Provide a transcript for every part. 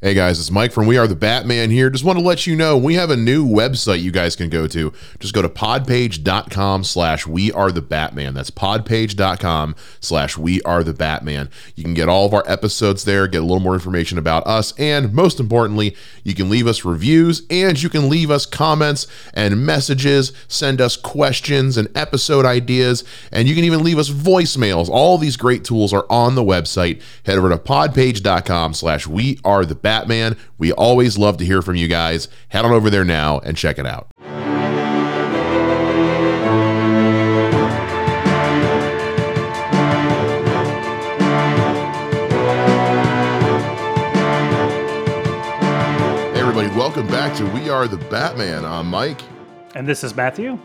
Hey guys, it's Mike from We Are the Batman here. Just want to let you know we have a new website you guys can go to. Just go to podpage.com slash we are the Batman. That's podpage.com slash we are the Batman. You can get all of our episodes there, get a little more information about us, and most importantly, you can leave us reviews and you can leave us comments and messages, send us questions and episode ideas, and you can even leave us voicemails. All these great tools are on the website. Head over to podpage.com slash we are the Batman. Batman. We always love to hear from you guys. Head on over there now and check it out. Hey, everybody, welcome back to We Are the Batman. I'm Mike. And this is Matthew.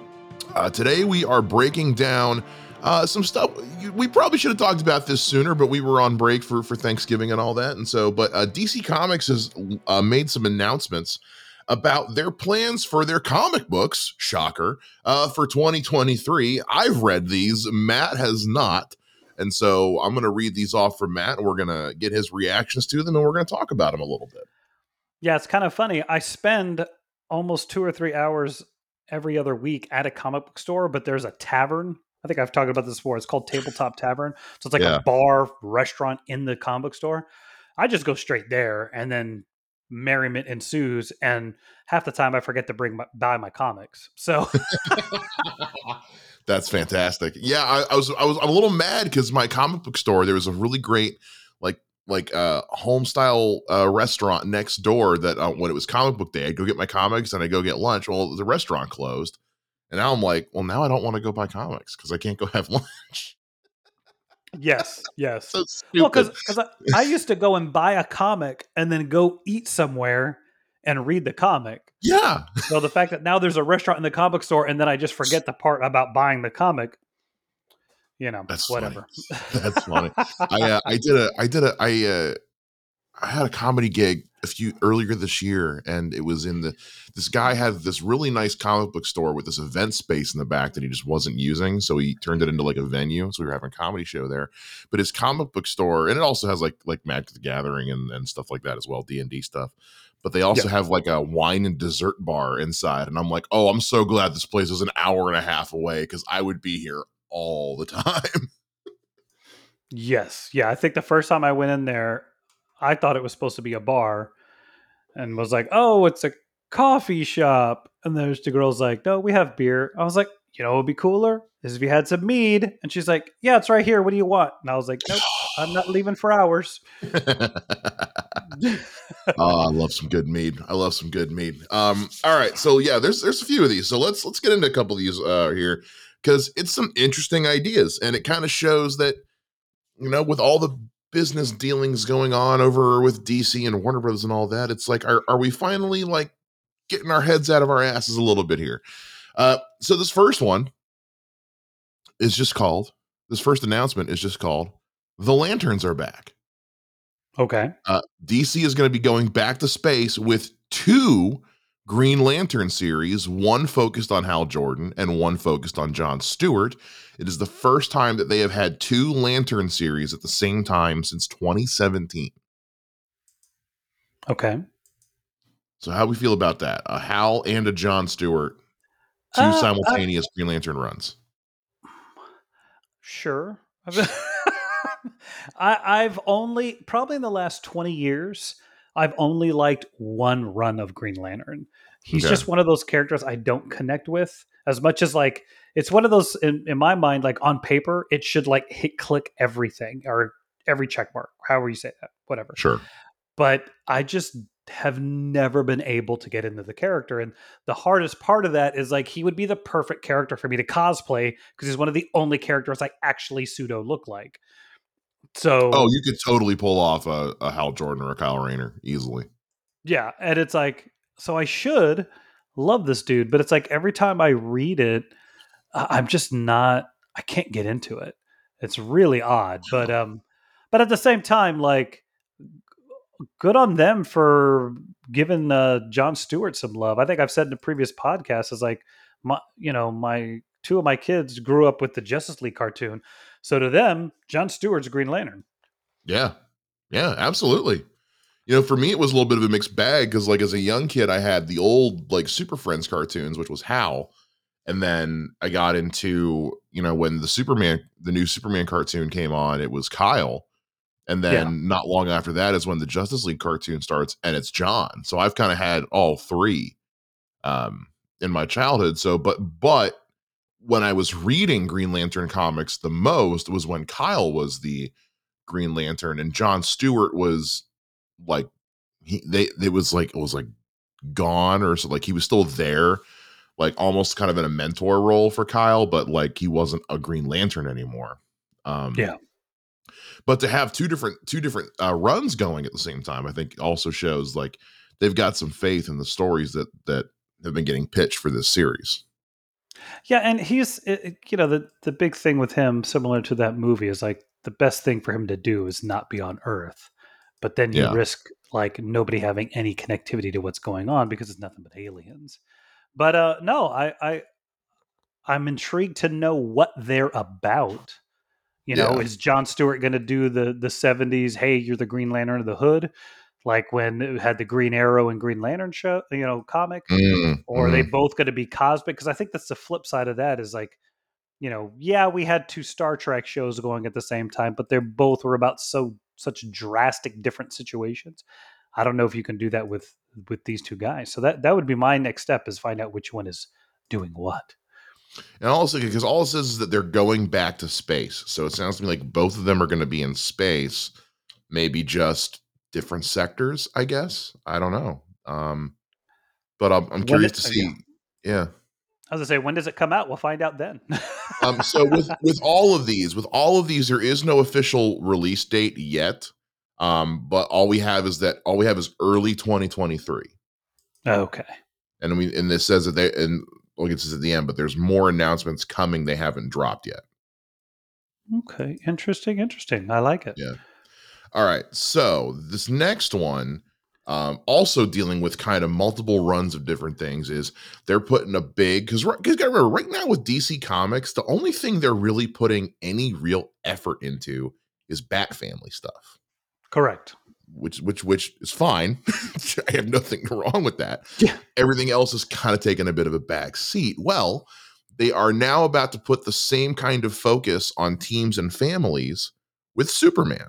Uh, today we are breaking down uh, some stuff we probably should have talked about this sooner, but we were on break for for Thanksgiving and all that, and so. But uh, DC Comics has uh, made some announcements about their plans for their comic books. Shocker uh, for 2023. I've read these. Matt has not. And so I'm going to read these off for Matt, and we're going to get his reactions to them, and we're going to talk about them a little bit. Yeah, it's kind of funny. I spend almost two or three hours every other week at a comic book store, but there's a tavern I think I've talked about this before. It's called Tabletop Tavern. So it's like yeah. a bar restaurant in the comic book store. I just go straight there and then merriment ensues. And half the time I forget to bring my, buy my comics. So that's fantastic. Yeah, I, I, was I was I'm a little mad because my comic book store there was a really great like like uh home style uh restaurant next door that uh, when it was comic book day I'd go get my comics and I go get lunch. Well, the restaurant closed. And now I'm like, well, now I don't want to go buy comics because I can't go have lunch. Yes, yes. so well, because I, I used to go and buy a comic and then go eat somewhere and read the comic. Yeah. So the fact that now there's a restaurant in the comic store and then I just forget the part about buying the comic, you know, that's whatever. Funny. That's funny. I uh, I did a I did a I uh I had a comedy gig a few earlier this year, and it was in the this guy had this really nice comic book store with this event space in the back that he just wasn't using, so he turned it into like a venue. So we were having a comedy show there, but his comic book store, and it also has like like Magic the Gathering and and stuff like that as well, D and D stuff. But they also have like a wine and dessert bar inside, and I'm like, oh, I'm so glad this place is an hour and a half away because I would be here all the time. yes, yeah, I think the first time I went in there, I thought it was supposed to be a bar and was like, oh, it's a coffee shop. And there's the girl's like, no, we have beer. I was like, you know, it would be cooler is if you had some mead. And she's like, yeah, it's right here. What do you want? And I was like, nope, I'm not leaving for hours. oh, I love some good mead. I love some good mead. Um, all right, so yeah, there's there's a few of these. So let's let's get into a couple of these uh, here because it's some interesting ideas, and it kind of shows that you know with all the business dealings going on over with DC and Warner Brothers and all that. It's like, are, are we finally like getting our heads out of our asses a little bit here? Uh, so this first one is just called, this first announcement is just called The Lanterns Are Back. Okay. Uh, DC is going to be going back to space with two Green Lantern series, one focused on Hal Jordan and one focused on John Stewart. It is the first time that they have had two Lantern series at the same time since 2017. Okay. So how we feel about that? A Hal and a John Stewart, two uh, simultaneous uh, Green Lantern runs. Sure. I, I've only probably in the last 20 years I've only liked one run of Green Lantern. He's okay. just one of those characters I don't connect with as much as like it's one of those in, in my mind like on paper it should like hit click everything or every check mark however you say that whatever sure but I just have never been able to get into the character and the hardest part of that is like he would be the perfect character for me to cosplay because he's one of the only characters I actually pseudo look like so, oh, you could totally pull off a, a Hal Jordan or a Kyle Rayner easily. Yeah, and it's like, so I should love this dude, but it's like every time I read it, I'm just not. I can't get into it. It's really odd, but um, but at the same time, like, good on them for giving uh, John Stewart some love. I think I've said in the previous podcast is like my, you know, my two of my kids grew up with the Justice League cartoon. So to them, John Stewart's Green Lantern. Yeah. Yeah, absolutely. You know, for me, it was a little bit of a mixed bag because, like, as a young kid, I had the old like Super Friends cartoons, which was Hal, and then I got into you know when the Superman, the new Superman cartoon came on, it was Kyle, and then Yeah. not long after that is when the Justice League cartoon starts, and it's John. So I've kind of had all three um, in my childhood. So, but but when I was reading Green Lantern comics the most was when Kyle was the Green Lantern and John Stewart was like he they it was like it was like gone or so like he was still there like almost kind of in a mentor role for Kyle but like he wasn't a Green Lantern anymore. Um Yeah. But to have two different two different uh, runs going at the same time I think also shows like they've got some faith in the stories that that have been getting pitched for this series. Yeah, and he's you know the the big thing with him, similar to that movie, is like the best thing for him to do is not be on Earth, but then you Yeah. risk like nobody having any connectivity to what's going on because it's nothing but aliens. But uh no, I I I'm intrigued to know what they're about. You know, Yeah. is John Stewart going to do the the 70s, hey, you're the Green Lantern of the Hood, like when it had the Green Arrow and Green Lantern show, you know, comic? Mm, or are they mhm. both going to be cosmic because i think that's the flip side of that is like you know yeah we had two star trek shows going at the same time but they're both were about so such drastic different situations i don't know if you can do that with with these two guys so that that would be my next step is find out which one is doing what And also because all it says is that they're going back to space. So it sounds to me like both of them are going to be in space, maybe just different sectors, I guess. I don't know. Um, but I'm, I'm curious to uh, see. yeah. Yeah. i was gonna say when does it come out we'll find out then Um, so with with all of these, with all of these, there is no official release date yet. Um, but all we have is that all we have is early 2023. okay And we and this says that they and we'll get to this at the end, but there's more announcements coming they haven't dropped yet. okay interesting interesting i like it Yeah. All right. So this next one, um, also dealing with kind of multiple runs of different things, is they're putting a big because because gotta remember right now with DC Comics, the only thing they're really putting any real effort into is Bat Family stuff, correct which which which is fine. I have nothing wrong with that. Yeah. Everything else is kind of taking a bit of a back seat. Well, they are now about to put the same kind of focus on teams and families with Superman.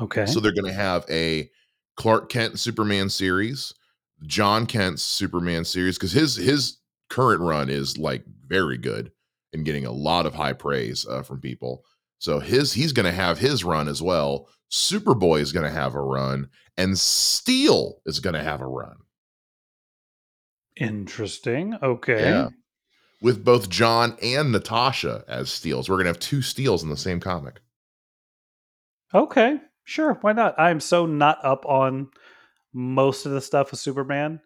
Okay So they're going to have a Clark Kent Superman series, Jon Kent's Superman series because his his current run is like very good and getting a lot of high praise uh, from people. So his he's going to have his run as well. Superboy is going to have a run, and Steel is going to have a run. interesting okay Yeah. With both John and Natasha as Steels. We're going to have two Steels in the same comic. Okay, sure. Why not? I'm so not up on most of the stuff with Superman,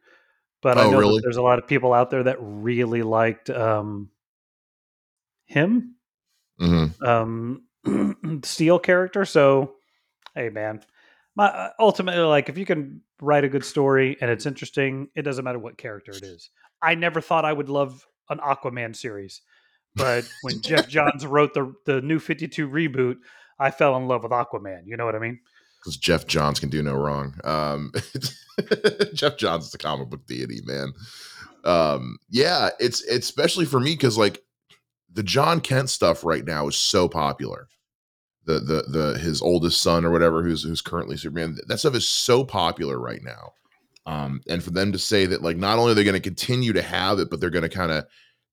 but I Oh, know really? that there's a lot of people out there that really liked um, him, hmm um, Steel character. So, hey, man, my uh, ultimately, like, if you can write a good story and it's interesting, it doesn't matter what character it is. I never thought I would love an Aquaman series, but when Geoff Johns wrote the the new 52 reboot, I fell in love with Aquaman. You know what I mean? because Geoff Johns can do no wrong. Um, Geoff Johns is the comic book deity, man. Um, yeah, it's, it's especially for me because like the Jon Kent stuff right now is so popular. The the the his oldest son or whatever who's who's currently Superman. That stuff is so popular right now. Um, and for them to say that like not only are they going to continue to have it, but they're going to kind of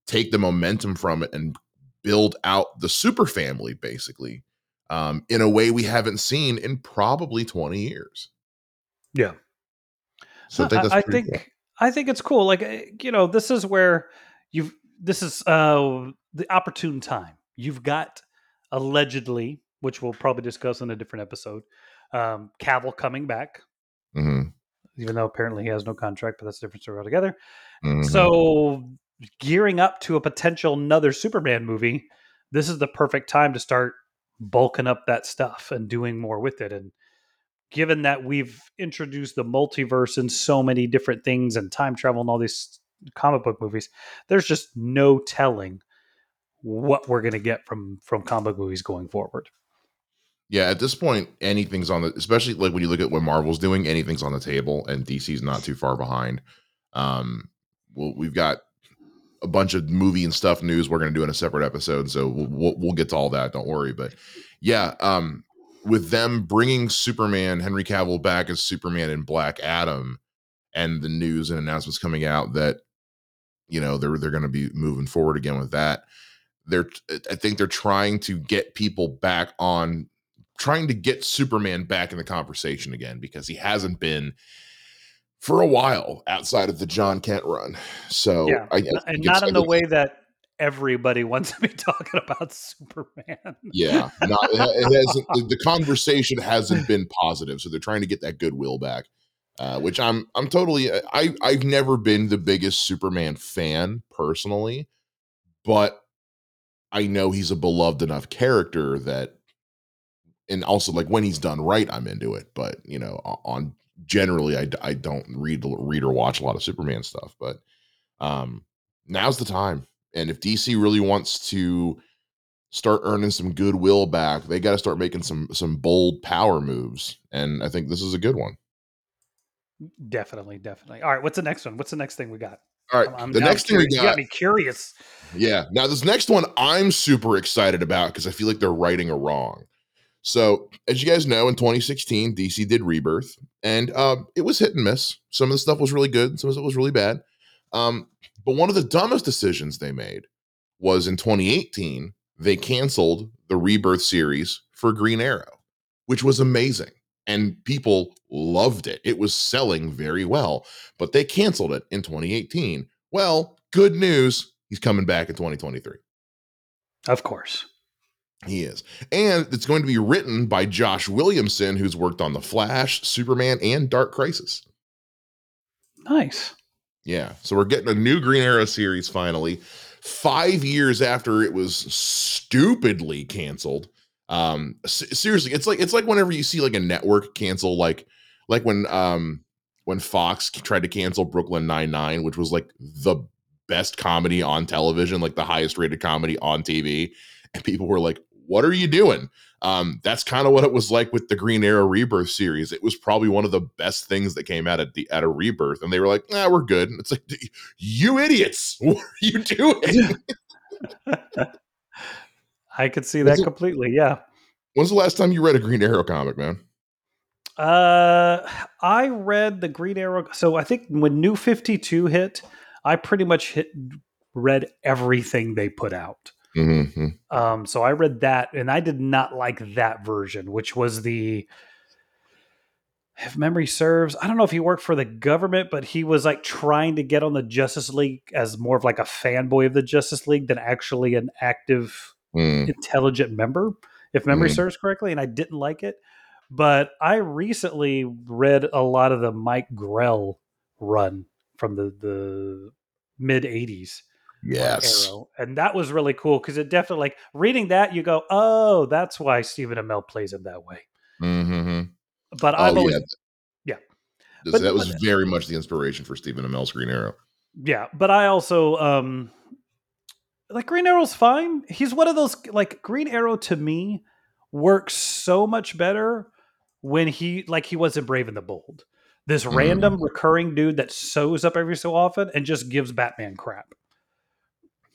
take the momentum from it and build out the super family basically um, in a way we haven't seen in probably 20 years. Yeah. So I think I, pretty think I think it's cool. Like eh, you know, this is where you've this is uh the opportune time. You've got allegedly, which we'll probably discuss in a different episode, um, Cavill coming back, cool. Mhm, even though apparently he has no contract, but that's a different story altogether. mhm. So gearing up to a potential another Superman movie, this is the perfect time to start bulking up that stuff and doing more with it. And given that we've introduced the multiverse in so many different things and time travel and all these comic book movies, there's just no telling what we're going to get from from comic movies going forward. Yeah, at this point, anything's on the, especially like when you look at what Marvel's doing, anything's on the table, and DC's not too far behind. Um, well, we've got a bunch of movie and stuff news we're going to do in a separate episode, so we'll, we'll, get to all that. Don't worry, but yeah, um, with them bringing Superman, Henry Cavill back as Superman and Black Adam, and the news and announcements coming out that you know they're they're going to be moving forward again with that. They're I think they're trying to get people back on trying to get Superman back in the conversation again because he hasn't been for a while outside of the Jon Kent run. So, Yeah. I, I and not in the way that everybody wants to be talking about Superman. Yeah, not, it hasn't. The, the conversation hasn't been positive, so they're trying to get that goodwill back. Uh, which I'm, I'm totally. I, I've never been the biggest Superman fan personally, but I know he's a beloved enough character that, and also like when he's done right, I'm into it. But you know, on generally, I, I don't read read or watch a lot of Superman stuff, but um, now's the time. And if DC really wants to start earning some goodwill back, they got to start making some some bold power moves. And I think this is a good one. Definitely, definitely. All right, what's the next one? What's the next thing we got? All right, I'm- I'm the next thing we curious. You got got, me curious. yeah. Now this next one, I'm super excited about because I feel like they're righting a wrong. So, as you guys know, in 2016, DC did Rebirth, and um, it was hit and miss. Some of the stuff was really good, some of it was really bad. Um, but one of the dumbest decisions they made was in 2018, they canceled the Rebirth series for Green Arrow, which was amazing. And people loved it. It was selling very well, but they canceled it in 2018. Well, good news. He's coming back in 2023. Of course. He is. And it's going to be written by Josh Williamson, who's worked on The Flash, Superman, and Dark Crisis. Nice. Yeah. So we're getting a new Green Arrow series finally. Five years after it was stupidly canceled. Um seriously, it's like it's like whenever you see like a network cancel like like when um when Fox tried to cancel Brooklyn Nine-Nine, which was like the best comedy on television, like the highest rated comedy on TV. And people were like, what are you doing? Um, that's kind of what it was like with the Green Arrow Rebirth series. It was probably one of the best things that came out at the out of Rebirth, and they were like, "Nah, we're good." And it's like, you idiots, what are you doing? I could see that it- completely. Yeah. When's the last time you read a Green Arrow comic, man? Uh, I read the Green Arrow. So I think when New Fifty Two hit, I pretty much hit read everything they put out. Mm-hmm. Um, so I read that, and I did not like that version, which was the. If memory serves, I don't know if he worked for the government, but he was like trying to get on the Justice League as more of like a fanboy of the Justice League than actually an active Mm. intelligent member, if memory Mhm. serves correctly, and I didn't like it. But I recently read a lot of the Mike Grell run from the the mid '80s, on Yes. Arrow, and that was really cool because it definitely like reading that you go, oh, that's why Stephen Amell plays him that way. Mm-hmm. But Oh I've always yeah, yeah. But- that was but- very much the inspiration for Stephen Amell's Green Arrow. Yeah, but I also um like Green Arrow's fine. He's one of those like Green Arrow to me works so much better when he like he wasn't Brave and the Bold. This Mhm. random recurring dude that shows up every so often and just gives Batman crap.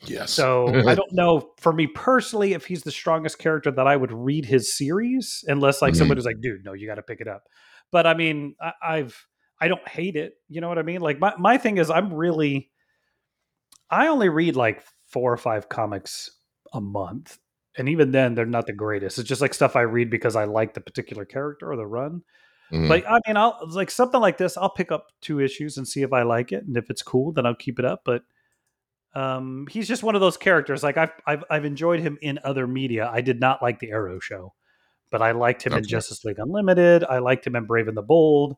Yes. So I don't know for me personally if he's the strongest character that I would read his series, unless like Mhm. somebody's like, dude, no, you got to pick it up. But I mean, I, I've I don't hate it. You know what I mean? Like my my thing is, I'm really I only read like four or five comics a month, and even then, they're not the greatest. It's just like stuff I read because I like the particular character or the run. Mhm. Like I mean, I'll like something like this. I'll pick up two issues and see if I like it, and if it's cool, then I'll keep it up. But um, he's just one of those characters. Like I've, I've I've enjoyed him in other media. I did not like the Arrow show, but I liked him in Justice League Unlimited. I liked him in Brave and the Bold.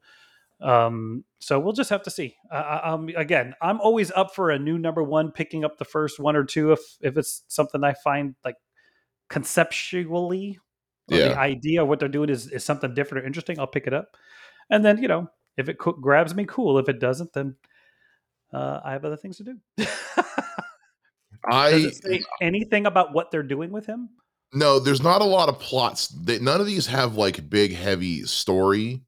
Um, so we'll just have to see. Uh, um, again, I'm always up for a new number one, picking up the first one or two if if it's something I find like conceptually Yeah. the idea of what they're doing is, is something different or interesting, I'll pick it up. And then, you know, if it co- grabs me, cool. If it doesn't, then uh, I have other things to do. Does I it say anything about what they're doing with him? No, there's not a lot of plots. They, none of these have like big, heavy story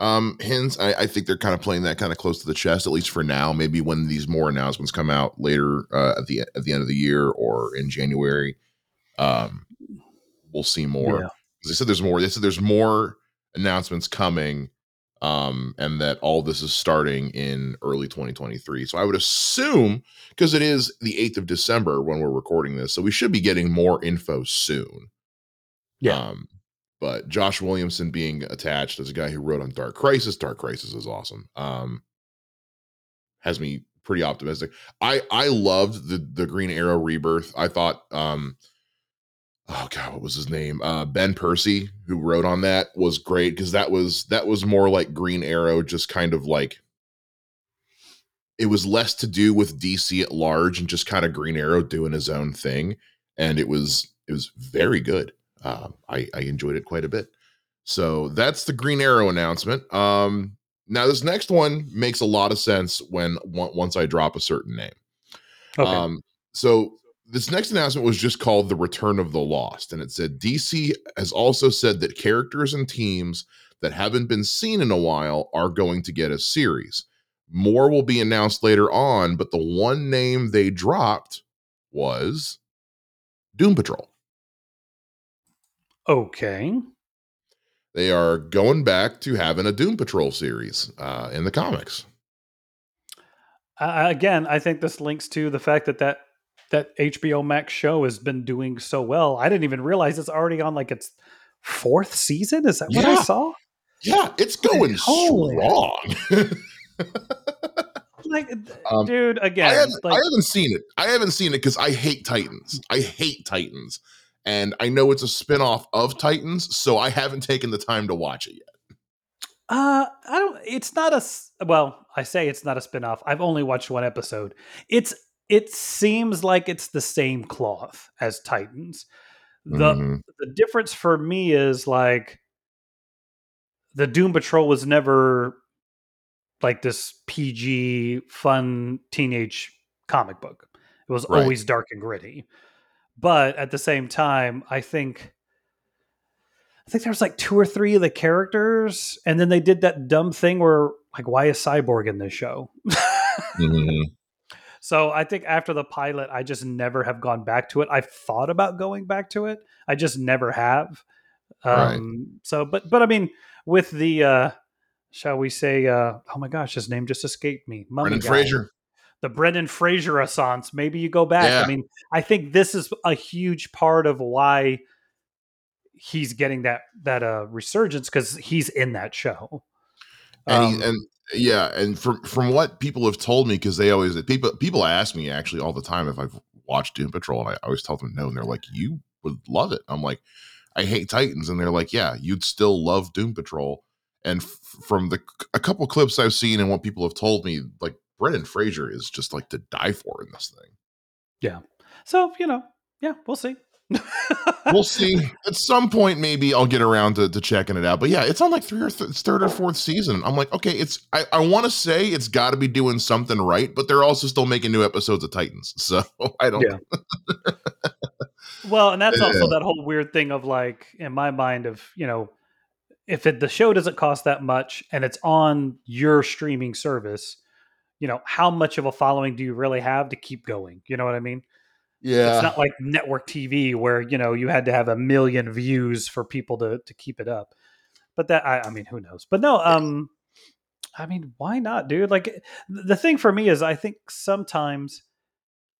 um hints. I, I think they're kind of playing that kind of close to the chest, at least for now. Maybe when these more announcements come out later uh, at the at the end of the year or in January, um, we'll see more. Yeah. They said there's more. They said there's more announcements coming, um, and that all this is starting in early 2023. So I would assume because it is the 8th of December when we're recording this, so we should be getting more info soon. Yeah. Um, but Josh Williamson being attached as a guy who wrote on Dark Crisis, Dark Crisis is awesome. Um, has me pretty optimistic. I I loved the the Green Arrow rebirth. I thought um oh god, what was his name? Uh Ben Percy, who wrote on that, was great because that was that was more like Green Arrow, just kind of like it was less to do with DC at large and just kind of Green Arrow doing his own thing. And it was it was very good. Um, I, I enjoyed it quite a bit. So that's the Green Arrow announcement. Um, now this next one makes a lot of sense when once I drop a certain name. Okay. Um, so this next announcement was just called The Return of the Lost, and it said DC has also said that characters and teams that haven't been seen in a while are going to get a series. More will be announced later on, but the one name they dropped was Doom Patrol. okay. They are going back to having a Doom Patrol series uh, in the comics. Uh, again, I think this links to the fact that that that HBO Max show has been doing so well. I didn't even realize it's already on like its fourth season. Is that what I saw? Yeah, it's going strong. Like, Um, dude, I again, haven't, like, I haven't seen it. I haven't seen it because I hate Titans. I hate Titans. And I know it's a spinoff of Titans, so I haven't taken the time to watch it yet. Uh, I don't. It's not a Well, I say it's not a spinoff. I've only watched one episode. It's. It seems like it's the same cloth as Titans. The Mhm. the difference for me is like the Doom Patrol was never like this PG fun teenage comic book. It was Right. always dark and gritty. But at the same time, I think I think there was like two or three of the characters, and then they did that dumb thing where like, why is Cyborg in this show? Mhm. So I think after the pilot, I just never have gone back to it. I've thought about going back to it. I just never have. Right. Um, So, but but I mean, with the uh, shall we say? Uh, oh my gosh, his name just escaped me. Mummy Brendan guy. Fraser. the Brendan Fraser Renaissance. Maybe you go back. Yeah. I mean, I think this is a huge part of why he's getting that that uh resurgence because he's in that show. And, Um, he, and yeah, and from from what people have told me, because they always people people ask me actually all the time if I've watched Doom Patrol, and I always tell them no, and they're like, "You would love it." I'm like, "I hate Titans," and they're like, "Yeah, you'd still love Doom Patrol." And f- from the a couple clips I've seen and what people have told me, like Brendan Fraser is just like to die for in this thing. Yeah. So you know, yeah, we'll see. We'll see. At some point, maybe I'll get around to, to checking it out. But yeah, it's on like three or th- third or fourth season. I'm like, okay, it's I, I want to say it's got to be doing something right, but they're also still making new episodes of Titans. So I don't. Yeah. Well, and that's also Yeah. that whole weird thing of like, in my mind, of you know, if it, the show doesn't cost that much and it's on your streaming service, you know, how much of a following do you really have to keep going? You know what I mean? Yeah. It's not like network TV where you know you had to have a million views for people to to keep it up. But that I, I mean, who knows? But no, um, I mean, why not, dude? Like the thing for me is, I think sometimes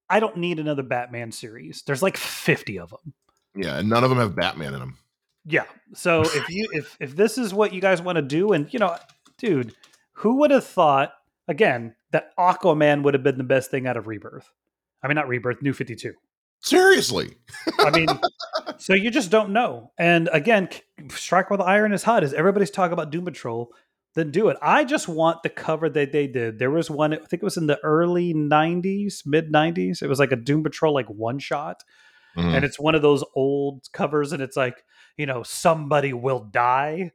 I don't need another Batman series. There's like fifty of them. yeah, and none of them have Batman in them. Yeah. So if you if if this is what you guys want to do, and you know, dude, who would have thought again that Aquaman would have been the best thing out of Rebirth? I mean, not Rebirth, New Fifty Two. Seriously. I mean, so you just don't know. And again, strike while the iron is hot. Is everybody's talking about Doom Patrol? Then do it. I just want the cover that they did. There was one. I think it was in the early '90s, mid '90s. It was like a Doom Patrol like one shot, Mhm. and it's one of those old covers, and it's like you know somebody will die,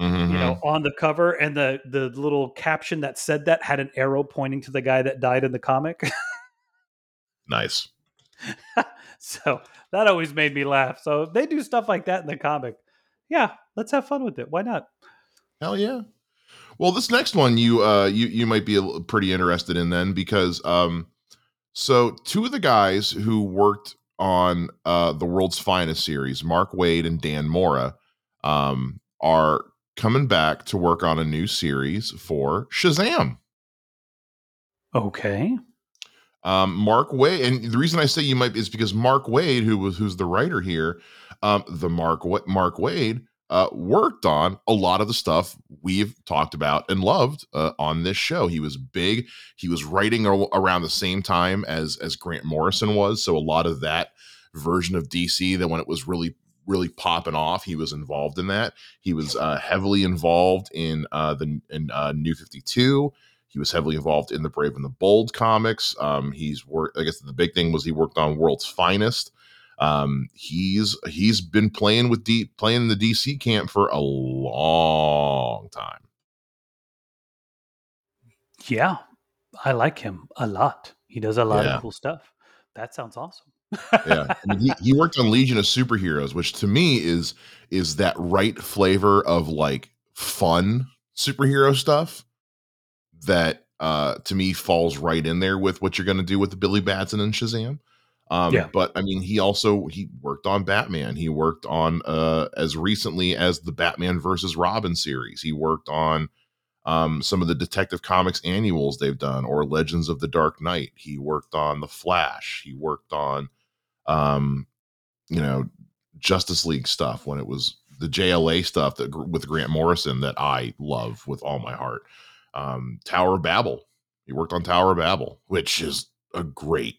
Mhm. you know, on the cover, and the the little caption that said that had an arrow pointing to the guy that died in the comic. nice. so that always made me laugh. So if they do stuff like that in the comic, yeah, let's have fun with it. Why not? Hell yeah. Well, this next one you uh you you might be pretty interested in then because um so two of the guys who worked on uh the World's Finest series, Mark Waid and Dan Mora, um are coming back to work on a new series for Shazam. Okay. Um, Mark Waid, and the reason I say you might is because Mark Waid, who was who's the writer here, um, the Mark Mark Waid uh, worked on a lot of the stuff we've talked about and loved uh, on this show. He was big. He was writing around the same time as as Grant Morrison was, so a lot of that version of DC that when it was really really popping off, he was involved in that. He was uh, heavily involved in uh, the in uh, New Fifty Two. He was heavily involved in the Brave and the Bold comics. Um, he's worked. I guess the big thing was he worked on World's Finest. Um, he's he's been playing with D playing in the DC camp for a long time. Yeah, I like him a lot. He does a lot yeah. of cool stuff. That sounds awesome. yeah, I mean, he, he worked on Legion of Superheroes, which to me is is that right flavor of like fun superhero stuff that uh to me falls right in there with what you're going to do with the Billy Batson and Shazam. Um, yeah. But I mean, he also he worked on Batman. He worked on uh, as recently as the Batman versus Robin series. He worked on um, some of the Detective Comics annuals they've done, or Legends of the Dark Knight. He worked on the Flash. He worked on, um, you know, Justice League stuff when it was the JLA stuff that with Grant Morrison that I love with all my heart um, Tower of Babel. He worked on Tower of Babel, which is a great,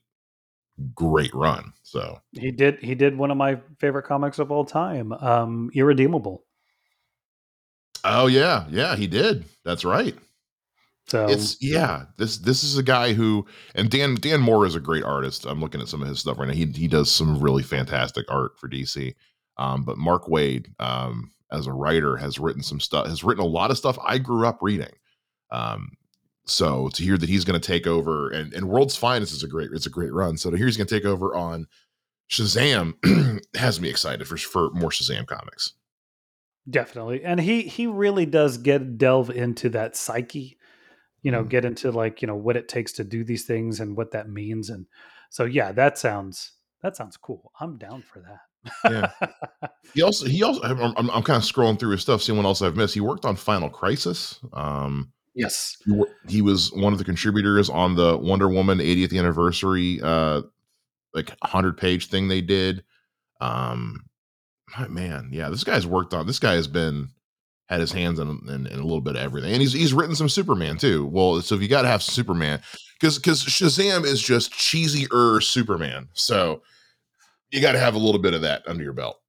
great run. So he did. He did one of my favorite comics of all time, um, Irredeemable. Oh yeah, yeah, he did. That's right. So it's yeah. This this is a guy who and Dan Dan Moore is a great artist. I'm looking at some of his stuff right now. He he does some really fantastic art for DC. Um, but Mark Waid, um, as a writer, has written some stuff. Has written a lot of stuff I grew up reading. Um, so to hear that he's going to take over and, and World's Finest is a great it's a great run. So to hear he's going to take over on Shazam has me excited for for more Shazam comics. Definitely, and he he really does get delve into that psyche, you know, mm. get into like you know what it takes to do these things and what that means, and so yeah, that sounds that sounds cool. I'm down for that. yeah. He also he also I'm, I'm, I'm, kind of scrolling through his stuff, seeing what else I've missed. He worked on Final Crisis. Um, Yes. He, was one of the contributors on the Wonder Woman 80th anniversary, uh, like 100 page thing they did. Um, my man, yeah, this guy's worked on, this guy has been, had his hands in, in, in, a little bit of everything. And he's, he's written some Superman too. Well, so if you got to have Superman, because, because Shazam is just cheesy er Superman. So you got to have a little bit of that under your belt.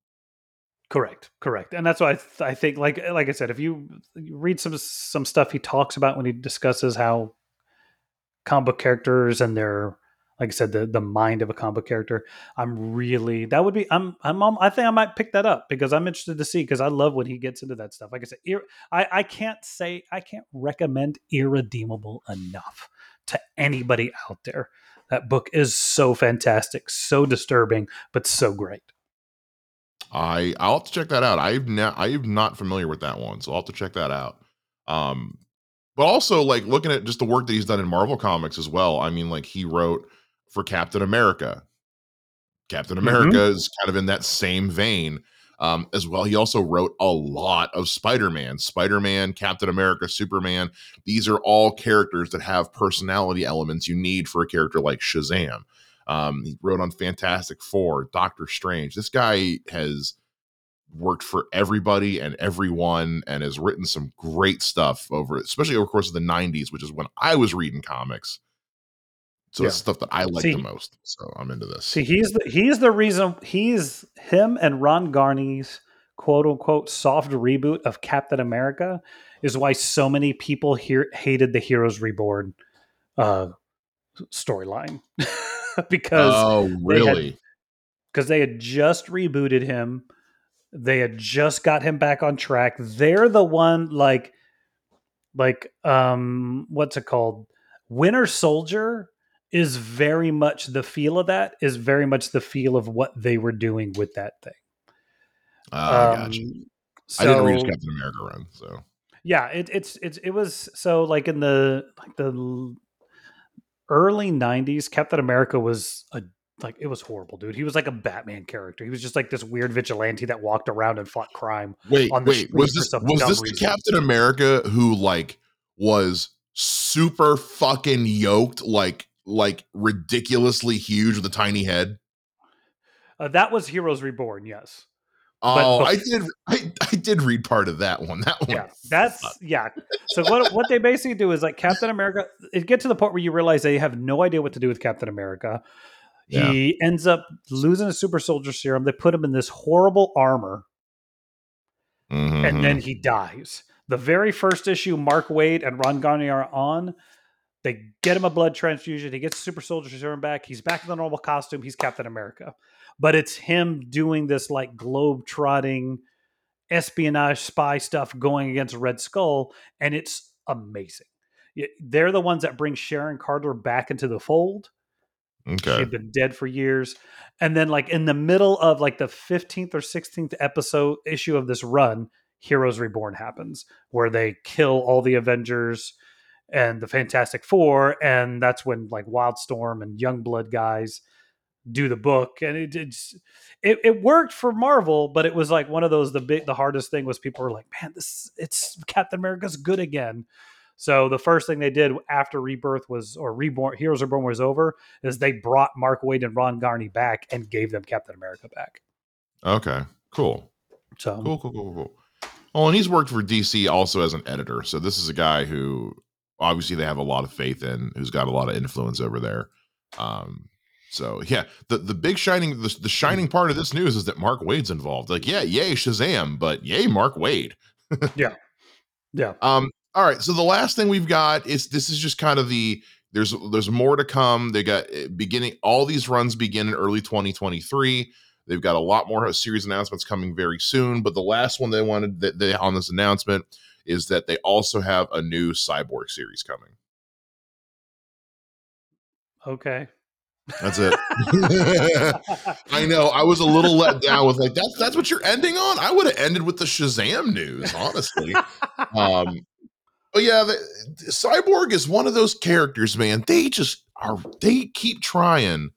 Correct, correct, and that's why I, th- I think, like like I said, if you, read some some stuff he talks about when he discusses how comic characters and their, like I said, the the mind of a comic character, I'm really that would be I'm I'm I think I might pick that up because I'm interested to see because I love when he gets into that stuff. Like I said, ir- I I can't say I can't recommend Irredeemable enough to anybody out there. That book is so fantastic, so disturbing, but so great. I I'll have to check that out. I've not I'm not familiar with that one, so I'll have to check that out. Um, but also like looking at just the work that he's done in Marvel Comics as well. I mean, like he wrote for Captain America. Captain mm-hmm. America mm-hmm. is kind of in that same vein um, as well. He also wrote a lot of Spider Man, Spider Man, Captain America, Superman. These are all characters that have personality elements you need for a character like Shazam. Um, he wrote on Fantastic Four, Doctor Strange. This guy has worked for everybody and everyone and has written some great stuff over especially over the course of the 90s which is when i was reading comics so yeah. it's stuff that i like see, the most so i'm into this see he's the he's the reason he's him and ron garney's quote unquote soft reboot of captain america is why so many people here hated the heroes reborn uh storyline because oh really? because they, they had just rebooted him. They had just got him back on track. They're the one like like um what's it called? Winter soldier is very much the feel of that is very much the feel of what they were doing with that thing. Uh, um, gotcha. So, I didn't read Captain America run, so. Yeah, it, it's it's it was so like in the like the early '90s, Captain America was a like it was horrible, dude. He was like a Batman character. He was just like this weird vigilante that walked around and fought crime. Wait, wait, was this was this the Captain America who like was super fucking yoked, like like ridiculously huge with a tiny head? Uh, that was Heroes Reborn, yes. Oh, I did. I, I did read part of that one. That one. Yeah, that's yeah. So what what they basically do is like Captain America. It get to the point where you realize they have no idea what to do with Captain America. Yeah. He ends up losing a super soldier serum. They put him in this horrible armor, mm-hmm. and then he dies. The very first issue, Mark Waid and Ron Garney are on. They get him a blood transfusion. He gets super soldier serum back. He's back in the normal costume. He's Captain America but it's him doing this like globe trotting espionage spy stuff going against Red Skull, and it's amazing. They're the ones that bring Sharon Carter back into the fold. Okay. She'd been dead for years. And then like in the middle of like the 15th or 16th episode issue of this run, Heroes Reborn happens, where they kill all the Avengers and the Fantastic Four, and that's when like Wildstorm and Youngblood guys do the book and it it's it, it worked for marvel but it was like one of those the big the hardest thing was people were like man this it's captain america's good again. So the first thing they did after rebirth was or reborn heroes reborn was over is they brought mark waid and ron garney back and gave them captain america back. Okay cool. So cool cool cool cool oh and he's worked for dc also as an editor so this is a guy who obviously they have a lot of faith in who's got a lot of influence over there. Um so yeah, the the big shining the, the shining part of this news is that Mark Waid's involved. Like, yeah, yay Shazam, but yay Mark Waid. yeah, yeah. Um. All right. So the last thing we've got is this is just kind of the there's there's more to come. They got eh, beginning all these runs begin in early 2023. They've got a lot more series announcements coming very soon. But the last one they wanted that they on this announcement is that they also have a new cyborg series coming. Okay. That's it. I know. I was a little let down with like that's that's what you're ending on. I would have ended with the Shazam news, honestly. um, but yeah, the, Cyborg is one of those characters, man. They just are. They keep trying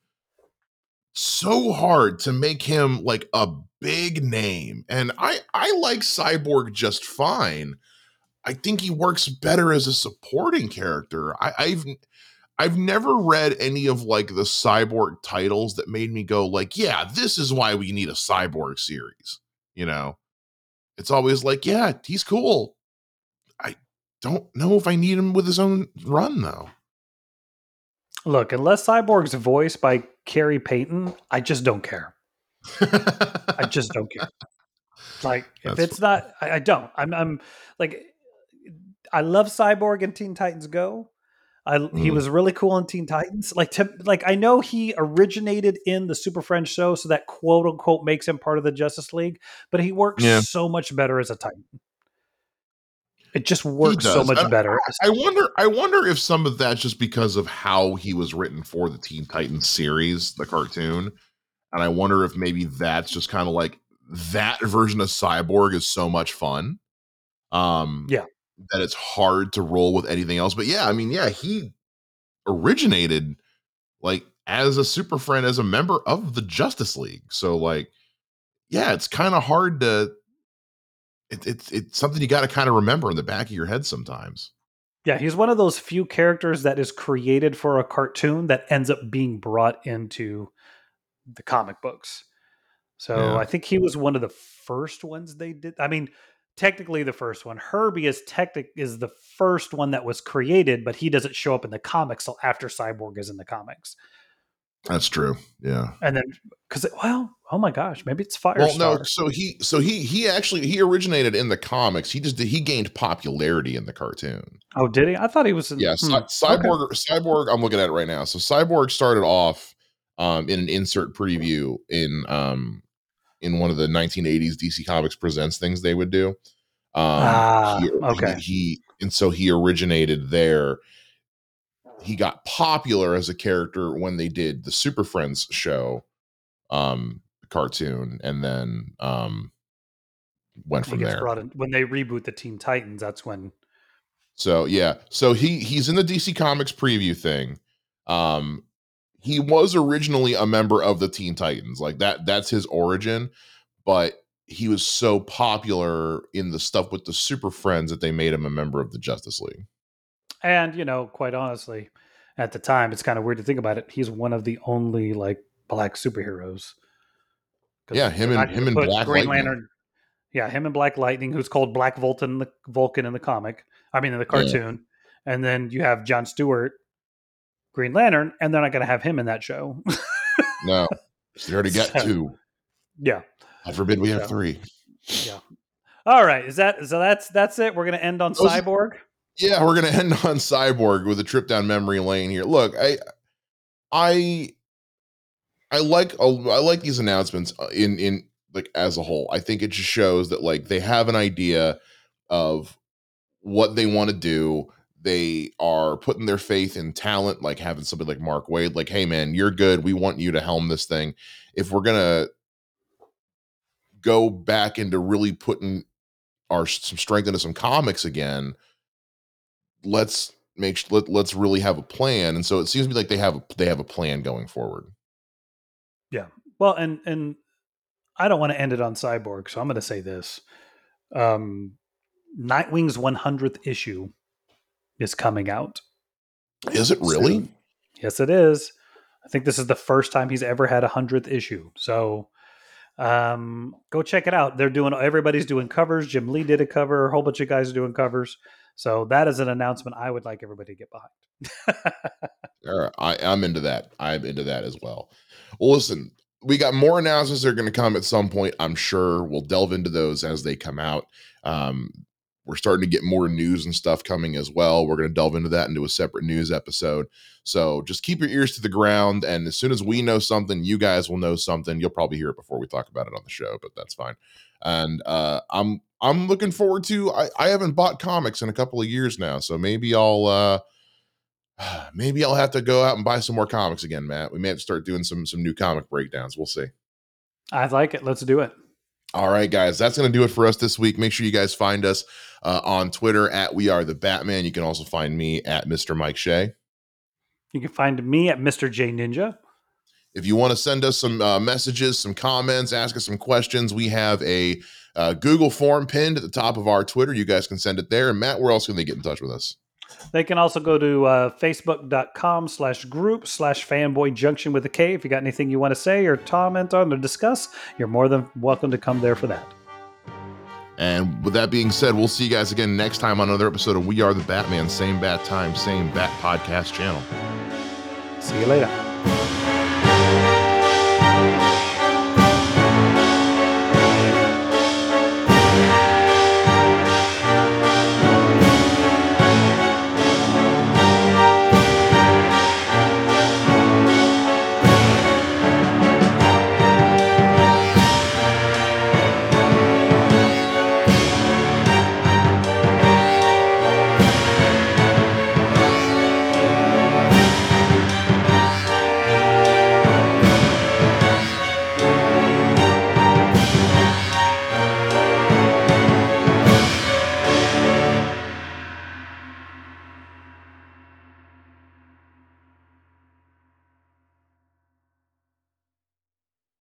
so hard to make him like a big name, and I I like Cyborg just fine. I think he works better as a supporting character. I, I've I've never read any of like the cyborg titles that made me go like, yeah, this is why we need a cyborg series. You know, it's always like, yeah, he's cool. I don't know if I need him with his own run though. Look, unless Cyborg's voiced by Khary Payton, I just don't care. I just don't care. Like if That's it's not, I, I don't. I'm, I'm like, I love Cyborg and Teen Titans Go, I, mm. He was really cool in Teen Titans. Like to like I know he originated in the Super Friends show, so that quote unquote makes him part of the Justice League. But he works yeah. so much better as a Titan. It just works so much better. I, I wonder. I wonder if some of that's just because of how he was written for the Teen Titans series, the cartoon, and I wonder if maybe that's just kind of like that version of Cyborg is so much fun. Um, yeah, that it's hard to roll with anything else. But yeah, I mean, yeah, he originated like as a super friend, as a member of the Justice League. So like, yeah, it's kind of hard to. It, it's it's something you got to kind of remember in the back of your head sometimes. Yeah, he's one of those few characters that is created for a cartoon that ends up being brought into the comic books. So yeah. I think he was one of the first ones they did. I mean, technically the first one. Herbie is technic is the first one that was created, but he doesn't show up in the comics till after Cyborg is in the comics. That's true. Yeah. And then because well, oh my gosh, maybe it's Firestar. Well, no. So he so he he actually he originated in the comics. He just he gained popularity in the cartoon. Oh, did he? I thought he was. In, yeah. Hmm. Cyborg. Okay. Cyborg. I'm looking at it right now. So Cyborg started off um, in an insert preview in um, in one of the 1980s DC Comics Presents things they would do. Um, ah, he, okay. He, he, and so he originated there. he got popular as a character when they did the Super Friends show, um, cartoon, and then um, went from there. in when they reboot the Teen Titans. That's when So yeah, so he he's in the DC Comics preview thing. Um, he was originally a member of the Teen Titans, like that. That's his origin, but he was so popular in the stuff with the Super Friends that they made him a member of the Justice League. And you know, quite honestly, at the time, it's kind of weird to think about it. He's one of the only like black superheroes. Yeah, him and- him and Black Green Lightning. Lantern. Yeah, him and Black Lightning, who's called Black Vulcan, the Vulcan in the comic. I mean, in the cartoon. And then you have John Stewart, Green Lantern, and they're not going to have him in that show. No, they already got So- two. yeah. I forbid we have So- three. All right. Is that so? That's that's it. We're going to end on Those- Cyborg. Yeah, we're gonna end on Cyborg with a trip down memory lane here. Look, I, I, I like I like these announcements uh, in in like as a whole. I think it just shows that like they have an idea of what they want to do. They are putting their faith in talent, like having somebody like Mark Waid, like, hey man, you're good. We want you to helm this thing. If we're gonna go back into really putting our some strength into some comics again, let's make let, let's really have a plan. And so it seems to me like they have a, they have a plan going forward. Yeah. Well, and and I don't want to end it on Cyborg, so I'm going to say this: um, Nightwing's 100th issue is coming out. Is it really? soon. Yes, it is. I think this is the first time he's ever had a hundredth issue. So um, go check it out. They're doing everybody's doing covers. Jim Lee did a cover. A whole bunch of guys are doing covers. So that is an announcement I would like everybody to get behind. Right, I, I'm into that. I'm into that as well. Well, listen, we got more announcements that are going to come at some point. I'm sure we'll delve into those as they come out. Um, we're starting to get more news and stuff coming as well. We're going to delve into that into a separate news episode. So just keep your ears to the ground. And as soon as we know something, you guys will know something. You'll probably hear it before we talk about it on the show, but that's fine. And uh, I'm I'm looking forward to. I, I haven't bought comics in a couple of years now, so maybe I'll. Uh, maybe I'll have to go out and buy some more comics again, Matt. We may have to start doing some some new comic breakdowns. We'll see. I like it. Let's do it. All right, guys, that's going to do it for us this week. Make sure you guys find us uh, on Twitter at We Are the Batman. You can also find me at Mr. Mike Shea. You can find me at Mr. J Ninja. If you want to send us some uh, messages, some comments, ask us some questions, we have a uh, Google form pinned at the top of our Twitter. You guys can send it there. And Matt, where else can they get in touch with us? They can also go to uh, facebook.com slash group slash fanboy junction with a K. If you got anything you want to say or comment on or discuss, you're more than welcome to come there for that. And with that being said, we'll see you guys again next time on another episode of We Are the Batman. Same bat time, same bat podcast channel. See you later.